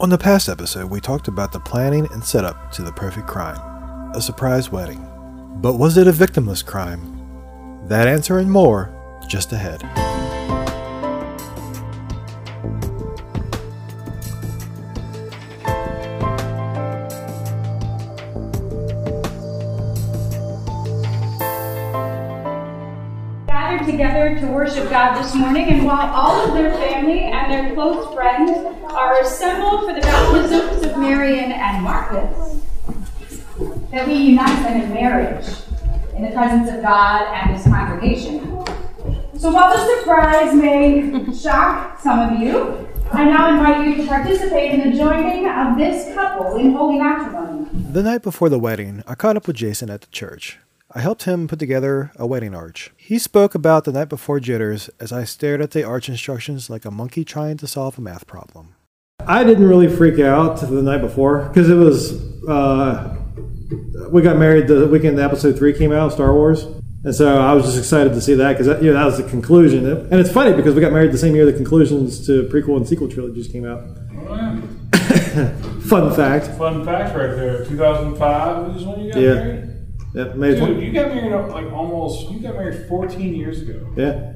On the past episode, we talked about the planning and setup to the perfect crime a surprise wedding. But was it a victimless crime? That answer and more just ahead. To worship God this morning, and while all of their family and their close friends are assembled for the baptisms of Marion and Marcus, that we unite them in marriage in the presence of God and His congregation. So while the surprise may shock some of you, I now invite you to participate in the joining of this couple in holy matrimony. The night before the wedding, I caught up with Jason at the church. I helped him put together a wedding arch. He spoke about the night before jitters as I stared at the arch instructions like a monkey trying to solve a math problem. I didn't really freak out the night before because it was uh, we got married the weekend the episode three came out, Star Wars, and so I was just excited to see that because you know that was the conclusion. And it's funny because we got married the same year the conclusions to prequel and sequel trilogies came out. Fun fact. Fun fact right there. 2005 is when you got Yeah. married? Yeah, Dude, you got married like almost, you got married 14 years ago. Yeah.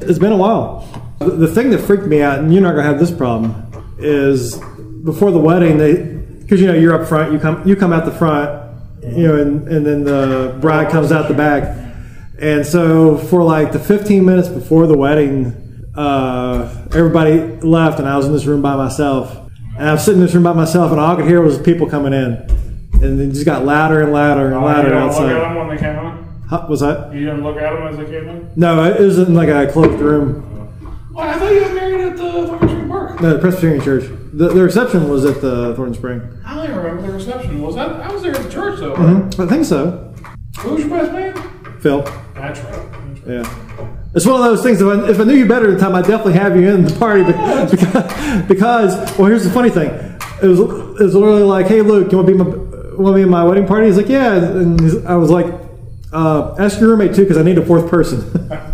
It's been a while. The, the thing that freaked me out, and you're not gonna have this problem, is before the wedding, they because you know you're up front, you come you come out the front, you know, and, and then the bride comes out the back, and so for like the 15 minutes before the wedding, uh, everybody left, and I was in this room by myself, and I was sitting in this room by myself, and all I could hear was people coming in, and it just got louder and louder and Oh, louder didn't look at outside. them when they came? Huh, was that? You didn't look at them as they came in? No, it was in like a closed room. Oh, I thought you got married at the Thorn Spring Park. No, the Presbyterian Church. The, the reception was at the Thornton Spring. I don't even remember the reception. Was that? I was there at the church though. Mm-hmm. I think so. Who's your best man? Phil. That's right. That's right. Yeah. It's one of those things. If I, if I knew you better at the time, I'd definitely have you in the party. Because, because well, here's the funny thing. It was it was literally like, hey, Luke, you want to be my want to be in my wedding party? He's like, yeah. And he's, I was like, uh, ask your roommate too, because I need a fourth person.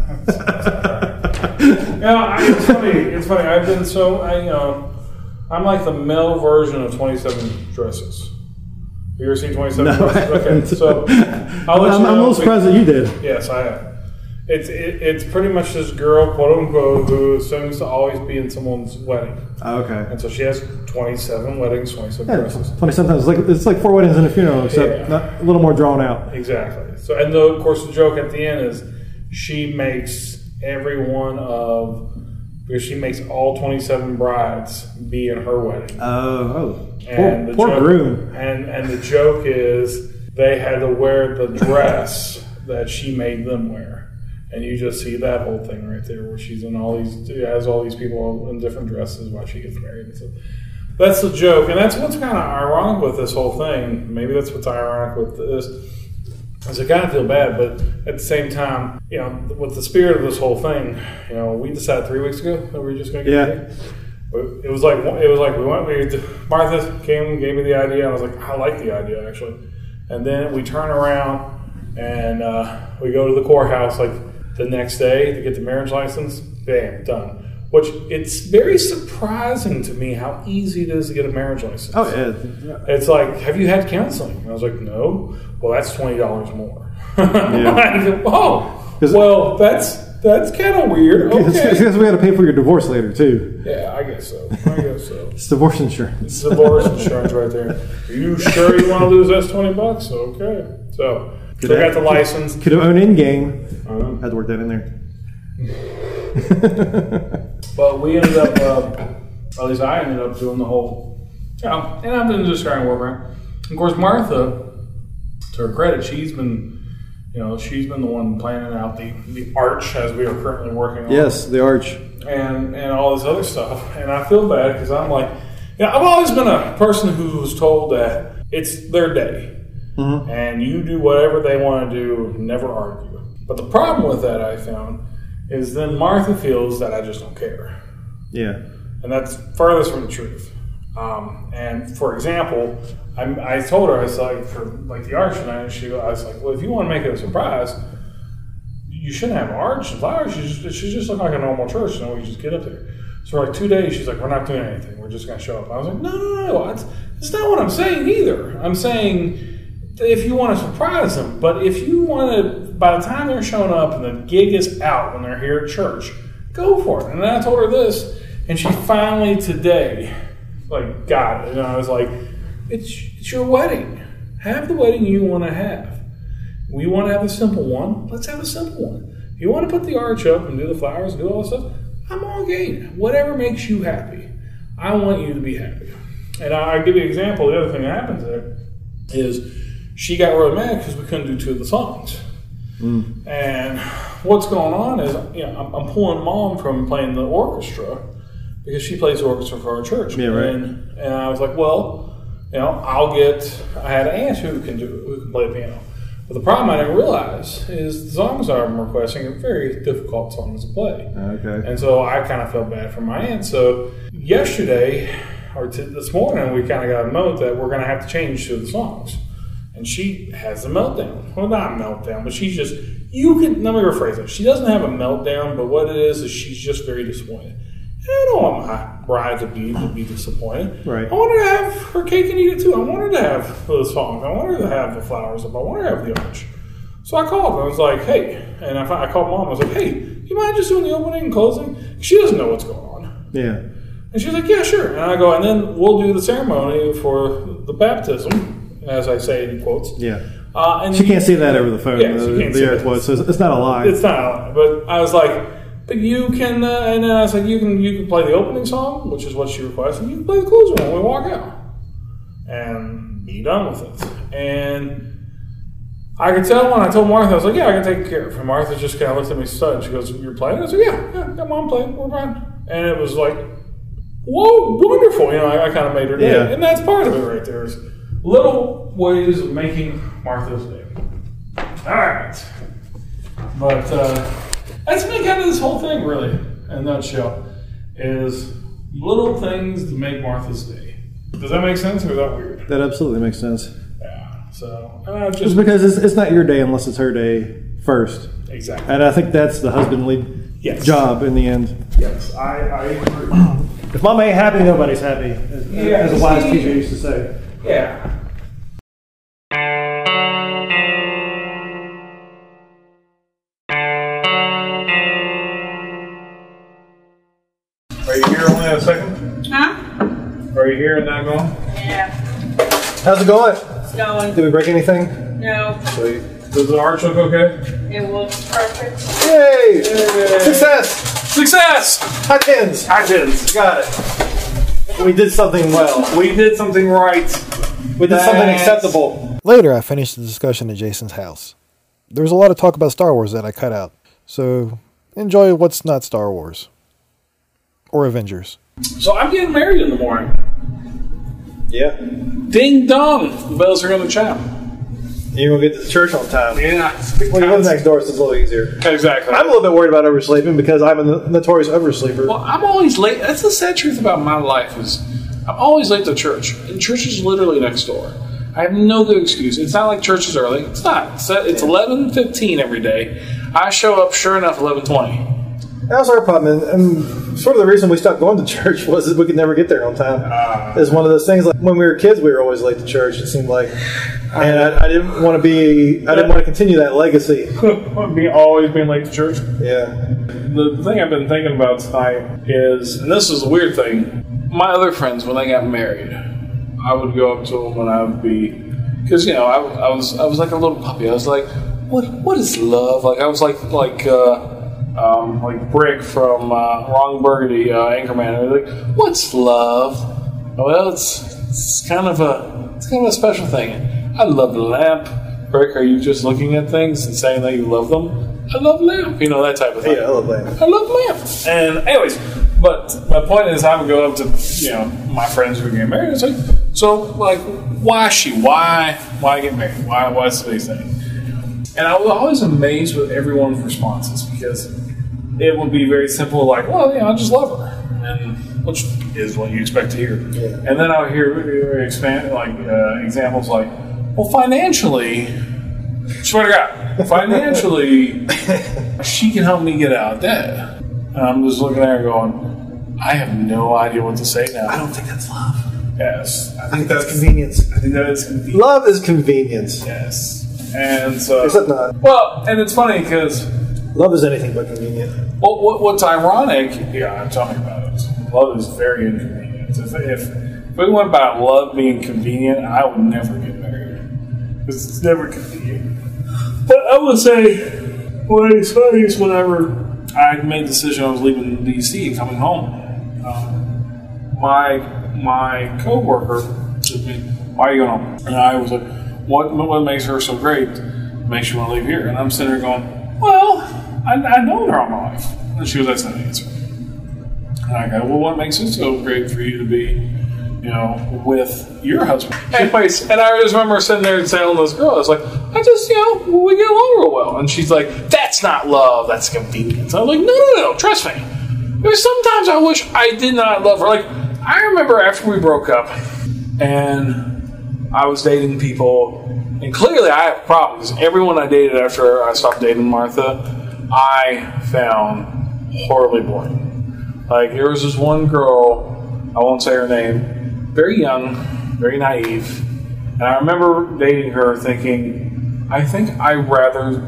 Yeah, I, it's funny. It's funny. I've been so I um, I'm like the male version of 27 dresses. Have You ever seen 27 No, I dresses? Okay, so I'll let I'm, you I'm a little surprised that you did. Yes, I have. It's it, it's pretty much this girl, quote unquote, who seems to always be in someone's wedding, Oh, okay. and so she has 27 weddings, 27 Yeah, dresses. sometimes. It's like it's like four weddings and a funeral, except Yeah. not, a little more drawn out. Exactly. So, and the, of course, the joke at the end is she makes every one of because she makes all 27 brides be in her wedding. Oh, oh. And Poor, the poor joke, groom. And and the joke is they had to wear the dress that she made them wear. And you just see that whole thing right there, where she's in all these, has all these people in different dresses while she gets married. And so that's the joke, and that's what's kind of ironic with this whole thing. Maybe that's what's ironic with this. Is I kind of feel bad, but at the same time, you know, with the spirit of this whole thing, you know, we decided three weeks ago that we were just going to get Yeah. married. It was like it was like we went. We Martha came and gave me the idea. And I was like, I like the idea actually. And then we turn around and uh, we go to the courthouse like the next day to get the marriage license. Bam, done. Which it's very surprising to me how easy it is to get a marriage license. Oh yeah. It's like, have you had counseling? And I was like, no. Well, that's twenty dollars more. Yeah. Oh, well, that's that's kind of weird. Okay. because we got to pay for your divorce later too. yeah, I guess so. I guess so. It's divorce insurance. It's divorce insurance right there. Are you sure you want to lose that twenty bucks? Okay. So, so have, got the license. Could have owned in game. Uh, Had to work that in there. But we ended up, uh, or at least I ended up doing the whole, you know, and I've been just trying to work. Of course, Martha, to her credit, she's been, you know, she's been the one planning out the, the arch as we are currently working on. Yes, the arch. and and all this other stuff. And I feel bad because I'm like, you know, I've always been a person who was told that it's their day, and you do whatever they want to do, never argue. But the problem with that I found is then Martha feels that I just don't care, Yeah. and that's furthest from the truth. Um, and for example, I, I told her I was like for like the arch night, and she I was like, well, if you want to make it a surprise, you shouldn't have arch and flowers. You just, it should just look like a normal church, and you know, we just get up there. So for like two days, she's like, we're not doing anything. We're just going to show up. I was like, no, no, no. That's, that's not what I'm saying either. I'm saying if you want to surprise them, but if you want to, by the time they're showing up and the gig is out when they're here at church, go for it. And then I told her this, and she finally today, like, got it. And I was like, it's, it's your wedding. Have the wedding you want to have. We want to have a simple one. Let's have a simple one. If you want to put the arch up and do the flowers and do all this stuff, I'm all game. Whatever makes you happy. I want you to be happy. And I, will give you an example. The other thing that happens there is she got really mad because we couldn't do two of the songs. Mm. And what's going on is, you know, I'm, I'm, pulling mom from playing the orchestra because she plays the orchestra for our church. Yeah, right. And, and I was like, well, you know, I'll get. I had an aunt who can do who can play the piano. But the problem I didn't realize is the songs I'm requesting are very difficult songs to play. Okay. And so I kind of felt bad for my aunt. So yesterday, or t- this morning, we kind of got a note that we're going to have to change two of the songs. And she has a meltdown. Well, not a meltdown, but she's just, you can, let me rephrase it. She doesn't have a meltdown, but what it is, is she's just very disappointed. And I don't want my bride to be to be disappointed. Right. I want her to have her cake and eat it too. I want her to have the songs. I want her to have the flowers up. I want her to have the arch. So I called. And I was like, hey, and I, I called mom. I was like, hey, you mind just doing the opening and closing? She doesn't know what's going on. Yeah. And she's like, yeah, sure. And I go, and then we'll do the ceremony for the baptism, as I say in quotes. Yeah. Uh, and She can't see that over the phone. Yeah, she can't the that. was, so it's not a lie. It's not, a lie, but I was like, but you can, uh, and then I was like, you can, you can play the opening song, which is what she requested. And you can play the closing when we walk out, and be done with it. And I could tell when I told Martha, I was like, yeah, I can take care of it. And Martha just kind of looked at me stunned. She goes, you're playing? I said, yeah, yeah, got mom playing. We're fine. And it was like, whoa, wonderful. You know, I, I kind of made her day. Yeah. And that's part of it right there is little ways of making Martha's day. All right. But uh, that's been kind of this whole thing, really, in a nutshell, is little things to make Martha's day. Does that make sense, or is that weird? that absolutely makes sense. Yeah. So uh, Just just because it's, it's not your day unless it's her day first. exactly. And I think that's the husbandly Yes. job in the end. Yes, I, I agree. If mom ain't happy, nobody's happy, as, Yeah, as a wise see- teacher used to say. Yeah. Are you here and that going? Yeah, How's it going? it's going. Did we break anything? No, Sweet. Does the arch look okay? it looks perfect. Yay! Success! Success! High tens! I did. Got it. We did something well. We did something right. We did something acceptable. Later, I finished the discussion at Jason's house. There was a lot of talk about Star Wars that I cut out, so enjoy what's not Star Wars. Or Avengers. So I'm getting married in the morning. Yeah. Ding dong! The bells are going to chime. You're gonna get to the church on time. Yeah. When you live next door, it's a little easier. Exactly. I'm a little bit worried about oversleeping because I'm a notorious oversleeper. Well, I'm always late. That's the sad truth about my life is I'm always late to church, and church is literally next door. I have no good excuse. It's not like church is early. It's not. It's, it's eleven fifteen every day. I show up, sure enough, eleven twenty. That was our problem, and, and sort of the reason we stopped going to church was that we could never get there on time. it's one of those things. Like when we were kids, we were always late to church. It seemed like, and I, I didn't want to be. I didn't want to continue that legacy. Be always being late to church. Yeah. The thing I've been thinking about tonight is, and this is a weird thing. My other friends, when they got married, I would go up to them and I would be, because you know, I, I was I was like a little puppy. I was like, what what is love? Like I was like like. uh um, like Brick from uh, Ron Burgundy, uh, Anchorman. And they're like, "What's love?" Well, it's, it's kind of a it's kind of a special thing. I love lamp. Brick, are you just looking at things and saying that you love them? I love lamp. You know that type of thing. Yeah, I love lamp. I love lamp. And anyways, but my point is, I would go up to you know my friends who are getting married. It's like, so like, why she? Why? Why get married? Why? What's the thing? And I was always amazed with everyone's responses because it would be very simple, like, well, you know, I just love her, and which is what you expect to hear. And then I would hear expand like uh, examples like, well, financially, swear to God, financially, she can help me get out of debt. And I'm just looking at her going, I have no idea what to say now. I don't think that's love. Yes, I I think that's convenience. I think that is convenience. Love is convenience. Yes, and so Except not. well, and it's funny because Love is anything but convenient. What, what, what's ironic, yeah, tell me about it. Love is very inconvenient. If, if, we went about love being convenient, I would never get married because it's never convenient. But I would say, well, it's funny is whenever I made the decision I was leaving DC and coming home, um, my my coworker said me, "Why are you going home?" And I was like, "What what makes her so great? Makes you want to leave here?" And I'm sitting there going, "Well, I, know her all my life." And she goes, "That's not the answer." And I go, "Well, what makes it so great for you to be?" You know, with your husband. Anyways, and I just remember sitting there and telling this girl, I was like, I just, you know, we get along real well. And she's like, that's not love, that's convenience. I'm like, no, no, no, trust me. There's sometimes I wish I did not love her. Like, I remember after we broke up and I was dating people, and clearly I have problems. Everyone I dated after I stopped dating Martha, I found horribly boring. Like, there was this one girl, I won't say her name, very young, very naive. And I remember dating her thinking, I think I'd rather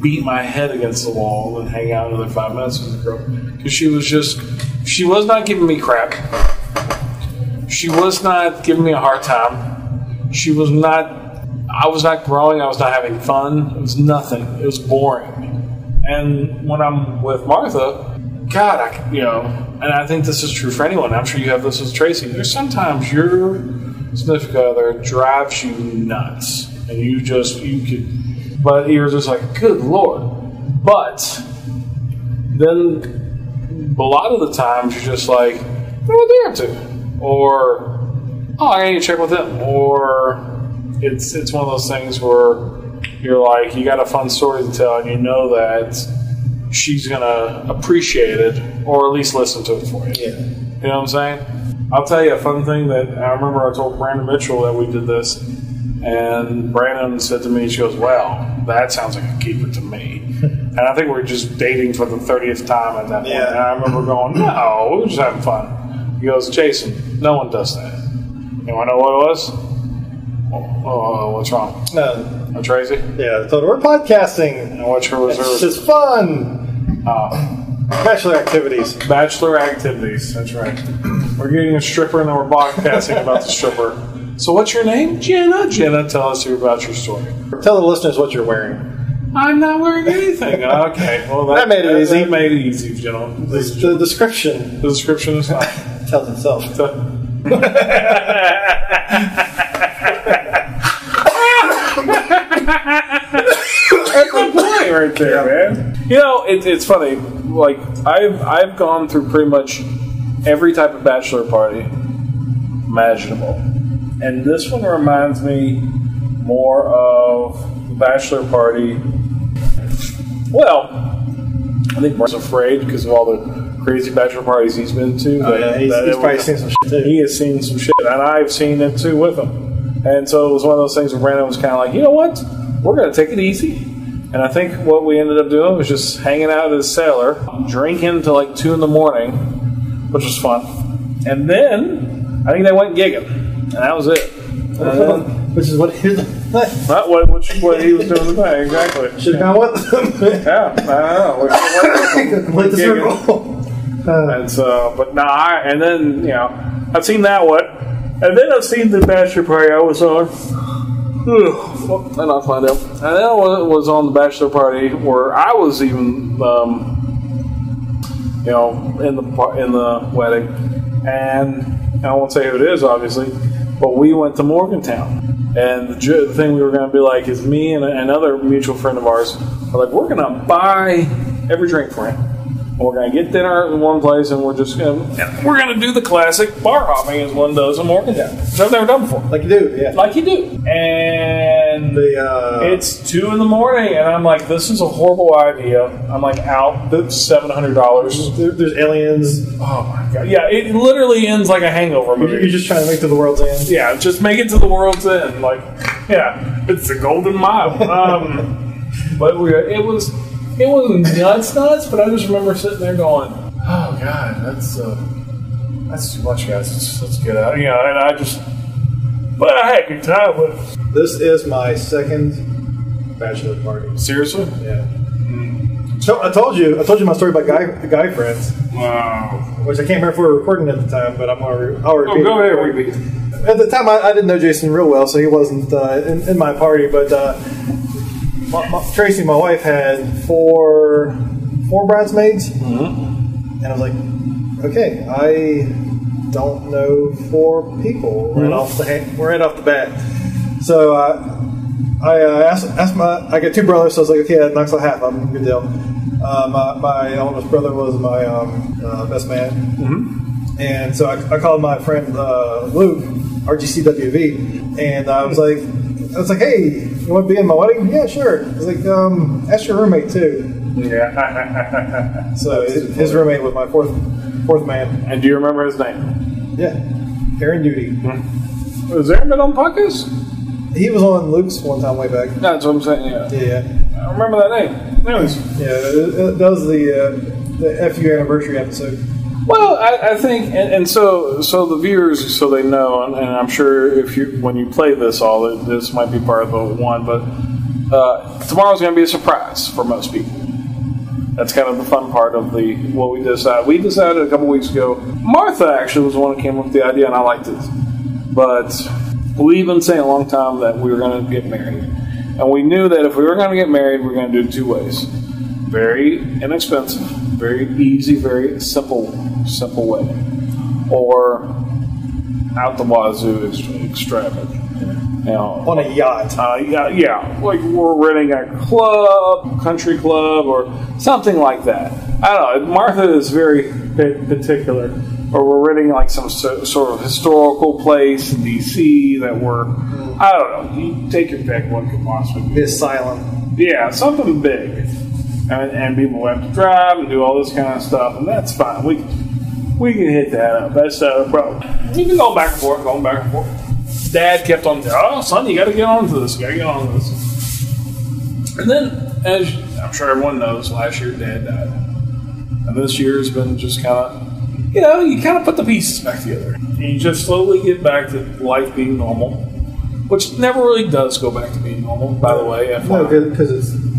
beat my head against the wall than hang out another five minutes with the girl. Because she was just, she was not giving me crap. She was not giving me a hard time. She was not, I was not growing, I was not having fun. It was nothing. It was boring. And when I'm with Martha, God, I, you know, and I think this is true for anyone. I'm sure you have this with Tracy. There's sometimes your significant other drives you nuts, and you just you could, but you're just like, good lord. But then a lot of the times you're just like, what are they up to? Or oh, I need to check with them. Or it's it's one of those things where you're like, you got a fun story to tell, and you know that she's gonna appreciate it, or at least listen to it for you. Yeah. You know what I'm saying? I'll tell you a fun thing that I remember I told Brandon Mitchell that we did this, and Brandon said to me, she goes, "Well, that sounds like a keeper to me. and I think we are just dating for the 30th time at that point. Yeah. And I remember going, No, we are just having fun. He goes, Jason, no one does that. You want to know what it was? Oh, what's wrong? No. Oh, Tracy? Yeah, I told we're podcasting. And what's her was It's just fun. uh, Bachelor activities. bachelor activities? That's right. We're getting a stripper and then we're podcasting about the stripper. So, what's your name? Jenna. Jenna, tell us about your story. Tell the listeners what you're wearing. I'm not wearing anything. Okay, well that, That made it easy. That made it easy, gentlemen. The, the description The description is fine. tells itself. That's my point right there, man. You know, it, it's funny. Like I've I've gone through pretty much every type of bachelor party imaginable, and this one reminds me more of the bachelor party. Well, I think Mark's afraid because of all the crazy bachelor parties he's been to. Oh, yeah, he's, he's probably was- seen some shit too. he has seen some shit, and I've seen it too with him. And so it was one of those things where Brandon was kind of like, you know what, we're going to take it easy. And I think what we ended up doing was just hanging out at his sailor, drinking till like two in the morning, which was fun. And then I think they went gigging, and that was it. Then, Which is what he not what, which, what he was doing today, exactly. should have gone with them. Yeah, I don't know. What- what- Complete the circle. Uh, And so, but nah, and then, you know, I've seen that one. And then I've seen the bachelor party I was on. Then I'll find out. And then I was on the bachelor party where I was even, um, you know, in the in the wedding. And I won't say who it is, obviously, but we went to Morgantown. And the, the thing we were going to be like is me and another mutual friend of ours are like, we're going to buy every drink for him. And we're going to get dinner in one place, and we're just going to we're going to do the classic bar hopping as one does in Morgantown, which I've never done before, like you do, yeah. like you do. And the uh, it's two in the morning, and I'm like, this is a horrible idea. I'm like, out the seven hundred dollars. there, there's aliens. Oh my god! Yeah, it literally ends like a Hangover You're, movie. you're just trying to make it to the world's end. yeah, just make it to the world's end. Like, yeah, it's the golden mile. Um, but we, it was, it wasn't nuts, nuts. But I just remember sitting there going, Oh God, that's uh, that's too much, guys. Let's, let's get out. You know, and I just, but I had a good time with. it. This is my second bachelor party. Seriously? Yeah. So I told you, I told you my story about guy the guy friends, Wow. which I can't remember if we were recording at the time, but I'm gonna re- I'll repeat. Oh, go it. ahead, repeat. At the time, I, I didn't know Jason real well, so he wasn't uh, in, in my party. But uh, my, my, Tracy, my wife, had four four bridesmaids, and I was like, okay, I don't know four people right off the hand, right off the bat. So uh, I uh, asked, asked my I got two brothers, so I was like, okay, that knocks out half. I'm good deal. Uh, my, my oldest brother was my um, uh, best man. And so I, I called my friend uh, Luke, RGCWV, and I was like, I was like, hey, you want to be in my wedding? Yeah, sure. I was like, um, ask your roommate too. Yeah. So his, his roommate was my fourth fourth man. and do you remember his name? Yeah, Aaron Duty. Was Aaron been on podcast? He was on Luke's one time way back. That's what I'm saying. Yeah. Yeah, I remember that name. Anyways. yeah. That was the uh, the FU anniversary episode. Well, I, I think, and, and so so the viewers, so they know, and, and I'm sure if you when you play this all, this might be part of the one, but uh, tomorrow's going to be a surprise for most people. That's kind of the fun part of the what we decided. We decided a couple weeks ago. Martha actually was the one who came up with the idea, and I liked it. But we've been saying a long time that we were going to get married, and we knew that if we were going to get married, we were going to do it two ways very inexpensive, very easy, very simple, simple way, or out the wazoo extra- extravagant. Know, On a yacht. uh, yeah, yeah, like we're renting a club, country club, or something like that. I don't know. Martha is very particular, or we're renting like some so, sort of historical place in DC that we're. I don't know. You take your pick. What could possibly be? The asylum. Yeah, something big. And, and people have to drive and do all this kind of stuff, and that's fine. We we can hit that up. That's uh, not a problem. We can go back and forth, going back and forth. Dad kept on, oh, son, you got to get on to this. You got to get on to this. And then, as I'm sure everyone knows, last year Dad died. And this year's been just kind of, you know, you kind of put the pieces back together. And you just slowly get back to life being normal, which never really does go back to being normal, by the way. FYI. No, because it's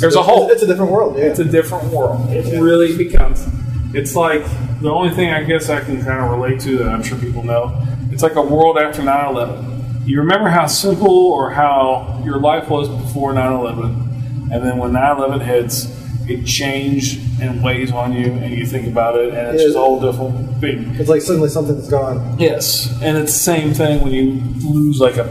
There's a hole. It's a different world. Yeah. It's a different world. It really becomes. It's like the only thing I guess I can kind of relate to that I'm sure people know. It's like a world after 9/11. You remember how simple or how your life was before 9/11, and then when 9/11 hits, it changed and weighs on you, and you think about it, and it's Yeah. just a whole different thing. it's like suddenly something's gone. Yes, and it's the same thing when you lose like a,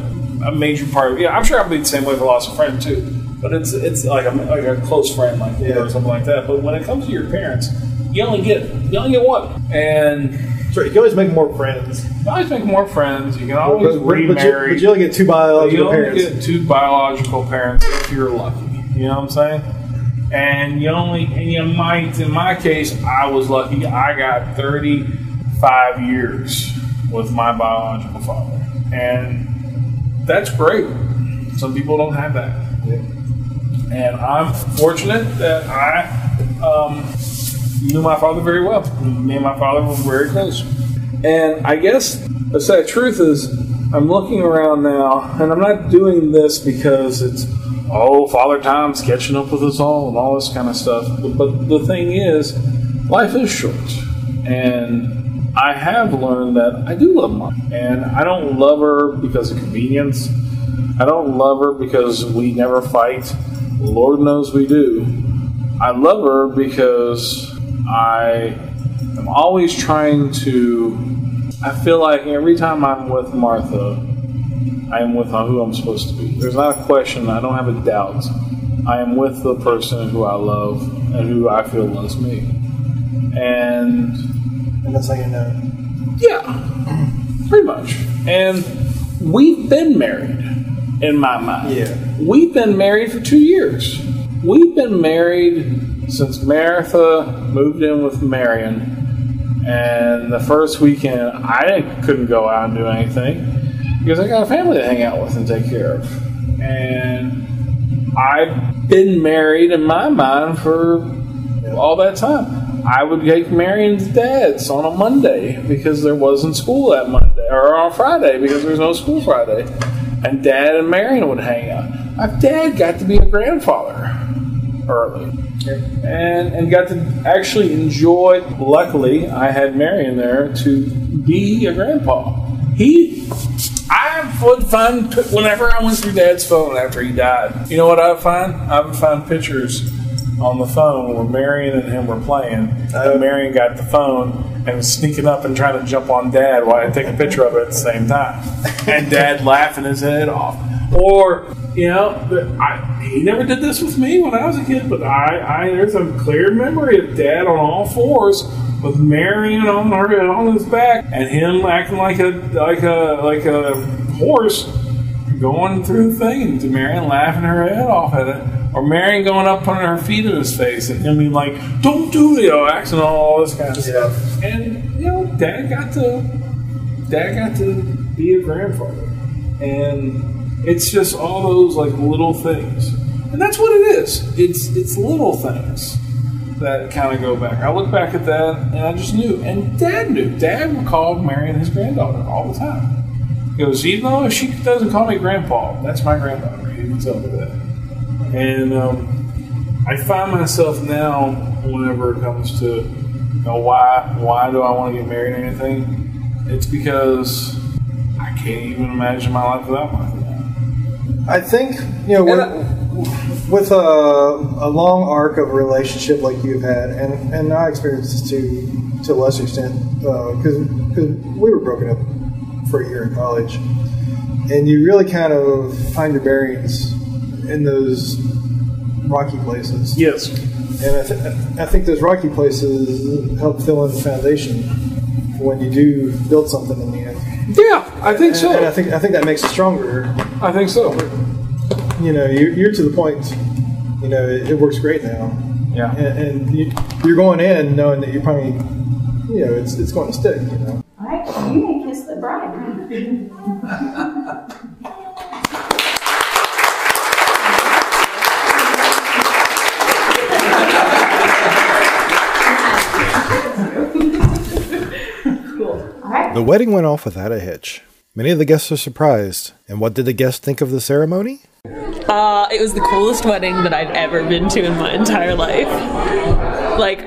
a major part. of Yeah, I'm sure I'd be the same way if I lost a friend too. But it's it's like a, like a close friend like Yeah. or something like that. But when it comes to your parents, you only get you only get one, and. You can always make more friends. you always make more friends. You can always But, but, but, you, remarry. but you only get two biological you only parents. get two biological parents if you're lucky. You know what I'm saying? And you only and you might in my case I was lucky. I got 35 years with my biological father. And that's great. Some people don't have that. And I'm fortunate that I um, knew my father very well. Me and my father were very close. And I guess the sad truth is, I'm looking around now, and I'm not doing this because it's, oh, Father Time's catching up with us all and all this kind of stuff. But, the thing is, life is short. And I have learned that I do love mom. And I don't love her because of convenience. I don't love her because we never fight. Lord knows we do. I love her because I am always trying to. I feel like every time I'm with Martha, I am with who I'm supposed to be. There's not a question, I don't have a doubt. I am with the person who I love and who I feel loves me. And and that's how you know. yeah, pretty much. And we've been married in my mind. Yeah. We've been married for two years. We've been married since Martha moved in with Marion. And the first weekend, I couldn't go out and do anything because I got a family to hang out with and take care of. And I've been married in my mind for all that time. I would take Marion's dad's on a Monday because there wasn't school that Monday, or on Friday because there was no school Friday. And Dad and Marion would hang out. My dad got to be a grandfather early. And, and got to actually enjoy. Luckily, I had Marion there to be a grandpa. He I would find whenever I went through Dad's phone after he died. You know what I would find? I would find pictures on the phone where Marion and him were playing. Uh-huh. And Marion got the phone and sneaking up and trying to jump on Dad while I take a picture of it at the same time, and Dad laughing his head off. Or you know, I, he never did this with me when I was a kid, but I, I there's a clear memory of Dad on all fours with Marion on her on his back and him acting like a like a like a horse going through the thing and Marion laughing her head off at it. Or Marion going up putting her feet in his face and him being like, Don't do it, you know, acting all this kind of stuff. And you know, Dad got to Dad got to be a grandfather. And it's just all those like little things. And that's what it is. It's it's little things that kind of go back. I look back at that and I just knew. And Dad knew. Dad called Marion his granddaughter all the time. He goes, even though she doesn't call me grandpa, that's my granddaughter. He would tell me that. And um, I find myself now, whenever it comes to you know, why why do I want to get married or anything, it's because I can't even imagine my life without my. I think you know with, with a, a long arc of a relationship like you've had, and and I experienced this to to a lesser extent because because we were broken up for a year in college, and you really kind of find your bearings in those rocky places. Yes. And I, th- I think those rocky places help fill in the foundation for when you do build something in the end. Yeah, I think And, so. and I think I think that makes it stronger. I think so. You know, you, you're to the point. You know, it, it works great now, Yeah. and, and you, you're going in knowing that you're probably, you know, it's it's going to stick. You know. All right, you may kiss the bride. The wedding went off without a hitch. Many of the guests are surprised. And what did the guests think of the ceremony? Uh, it was the coolest wedding that I'd ever been to in my entire life. Like,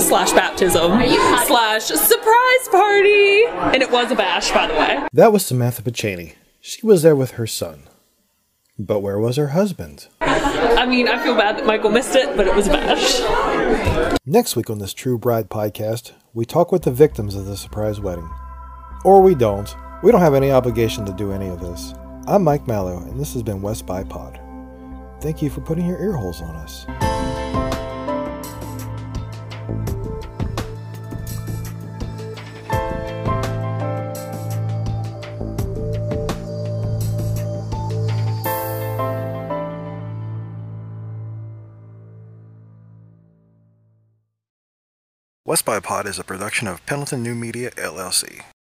slash baptism, slash surprise party. And it was a bash, by the way. That was Samantha Pacini. She was there with her son. But where was her husband? I mean, I feel bad that Michael missed it, but it was a bash. Next week on this True Bride podcast, we talk with the victims of the surprise wedding. Or we don't. We don't have any obligation to do any of this. I'm Mike Mallow, and this has been West by Pod. Thank you for putting your ear holes on us. West by Pod is a production of Pendleton New Media, LLC.